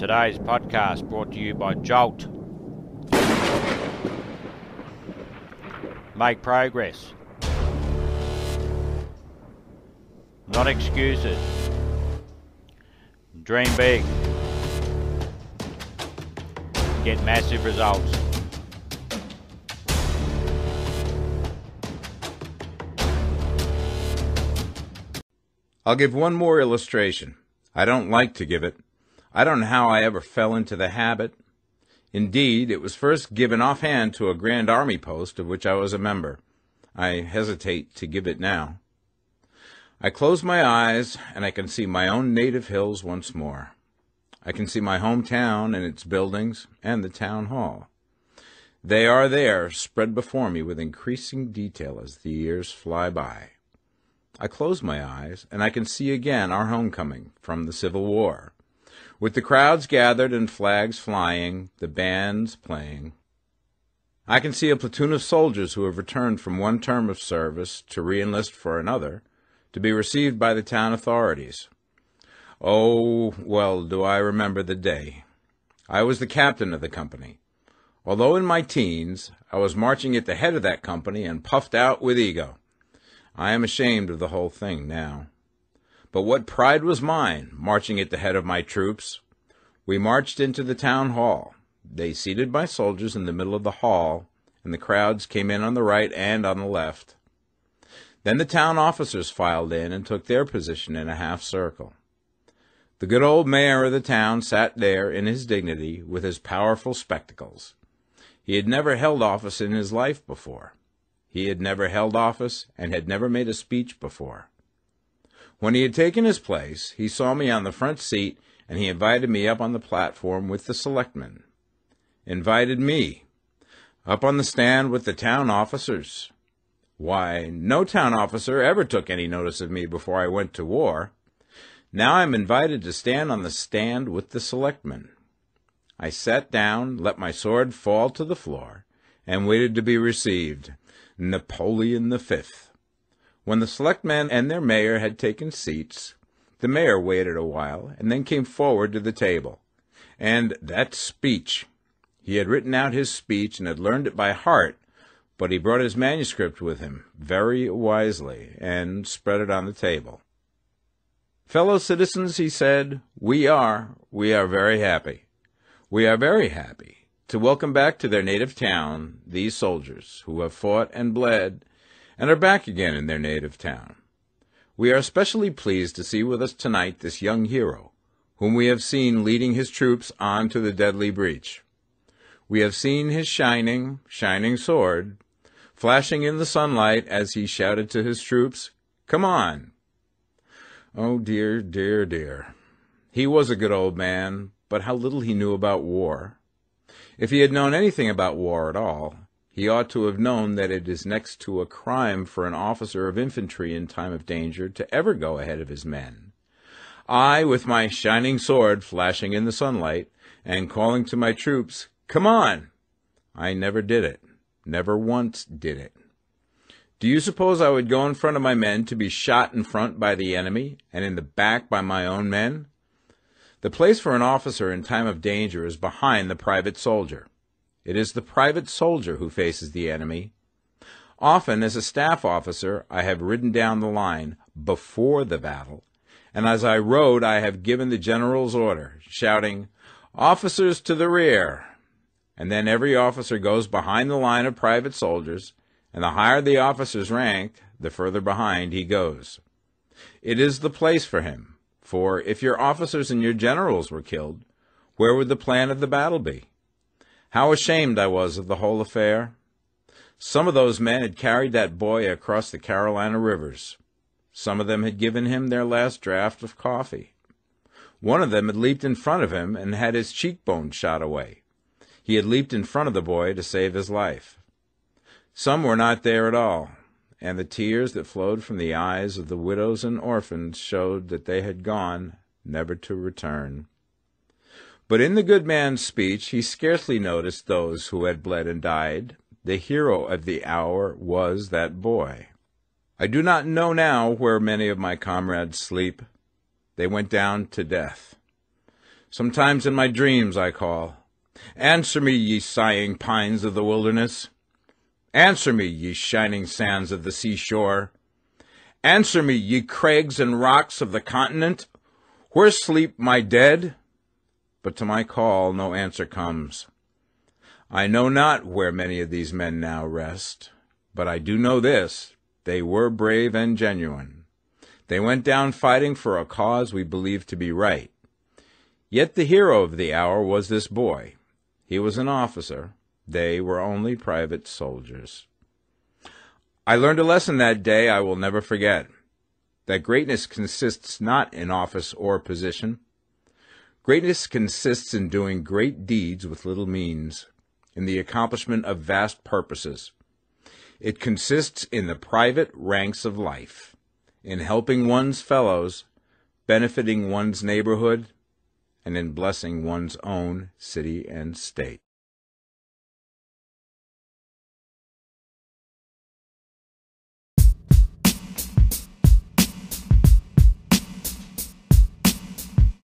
Today's podcast brought to you by Jolt. Make progress. Not excuses. Dream big. Get massive results. I'll give one more illustration. I don't like to give it. I don't know how I ever fell into the habit. Indeed, it was first given offhand to a Grand Army post of which I was a member. I hesitate to give it now. I close my eyes, and I can see my own native hills once more. I can see my hometown and its buildings, and the town hall. They are there, spread before me with increasing detail as the years fly by. I close my eyes, and I can see again our homecoming from the Civil War, with the crowds gathered and flags flying, the bands playing. I can see a platoon of soldiers who have returned from one term of service to re-enlist for another, to be received by the town authorities. Oh, well do I remember the day. I was the captain of the company. Although in my teens, I was marching at the head of that company and puffed out with ego. I am ashamed of the whole thing now. But what pride was mine, marching at the head of my troops. We marched into the town hall. They seated my soldiers in the middle of the hall, and the crowds came in on the right and on the left. Then the town officers filed in and took their position in a half circle. The good old mayor of the town sat there in his dignity with his powerful spectacles. He had never held office in his life before. He had never held office and had never made a speech before. When he had taken his place, he saw me on the front seat and he invited me up on the platform with the selectmen. Invited me. Up on the stand with the town officers. Why, no town officer ever took any notice of me before I went to war. Now I'm invited to stand on the stand with the selectmen. I sat down, let my sword fall to the floor, and waited to be received. Napoleon the Fifth. When the selectmen and their mayor had taken seats, the mayor waited a while and then came forward to the table. And that speech! He had written out his speech and had learned it by heart, but he brought his manuscript with him very wisely and spread it on the table. Fellow citizens, he said, we are, we are very happy. We are very happy to welcome back to their native town these soldiers who have fought and bled and are back again in their native town. We are especially pleased to see with us tonight this young hero, whom we have seen leading his troops on to the deadly breach. We have seen his shining, shining sword, flashing in the sunlight as he shouted to his troops, Come on! Oh dear, dear, dear. He was a good old man, but how little he knew about war. If he had known anything about war at all, he ought to have known that it is next to a crime for an officer of infantry in time of danger to ever go ahead of his men. I, with my shining sword flashing in the sunlight, and calling to my troops, Come on! I never did it. Never once did it. Do you suppose I would go in front of my men to be shot in front by the enemy, and in the back by my own men? The place for an officer in time of danger is behind the private soldier. It is the private soldier who faces the enemy. Often, as a staff officer, I have ridden down the line before the battle, and as I rode, I have given the general's order, shouting, Officers to the rear! And then every officer goes behind the line of private soldiers, and the higher the officer's rank, the further behind he goes. It is the place for him, for if your officers and your generals were killed, where would the plan of the battle be? How ashamed I was of the whole affair. Some of those men had carried that boy across the Carolina rivers. Some of them had given him their last draught of coffee. One of them had leaped in front of him and had his cheekbone shot away. He had leaped in front of the boy to save his life. Some were not there at all and the tears that flowed from the eyes of the widows and orphans showed that they had gone, never to return. But in the good man's speech he scarcely noticed those who had bled and died. The hero of the hour was that boy. I do not know now where many of my comrades sleep. They went down to death. Sometimes in my dreams I call. Answer me, ye sighing pines of the wilderness. Answer me, ye shining sands of the seashore. Answer me, ye crags and rocks of the continent. Where sleep my dead? But to my call no answer comes. I know not where many of these men now rest, but I do know this they were brave and genuine. They went down fighting for a cause we believed to be right. Yet the hero of the hour was this boy. He was an officer. They were only private soldiers. I learned a lesson that day I will never forget that greatness consists not in office or position. Greatness consists in doing great deeds with little means, in the accomplishment of vast purposes. It consists in the private ranks of life, in helping one's fellows, benefiting one's neighborhood, and in blessing one's own city and state.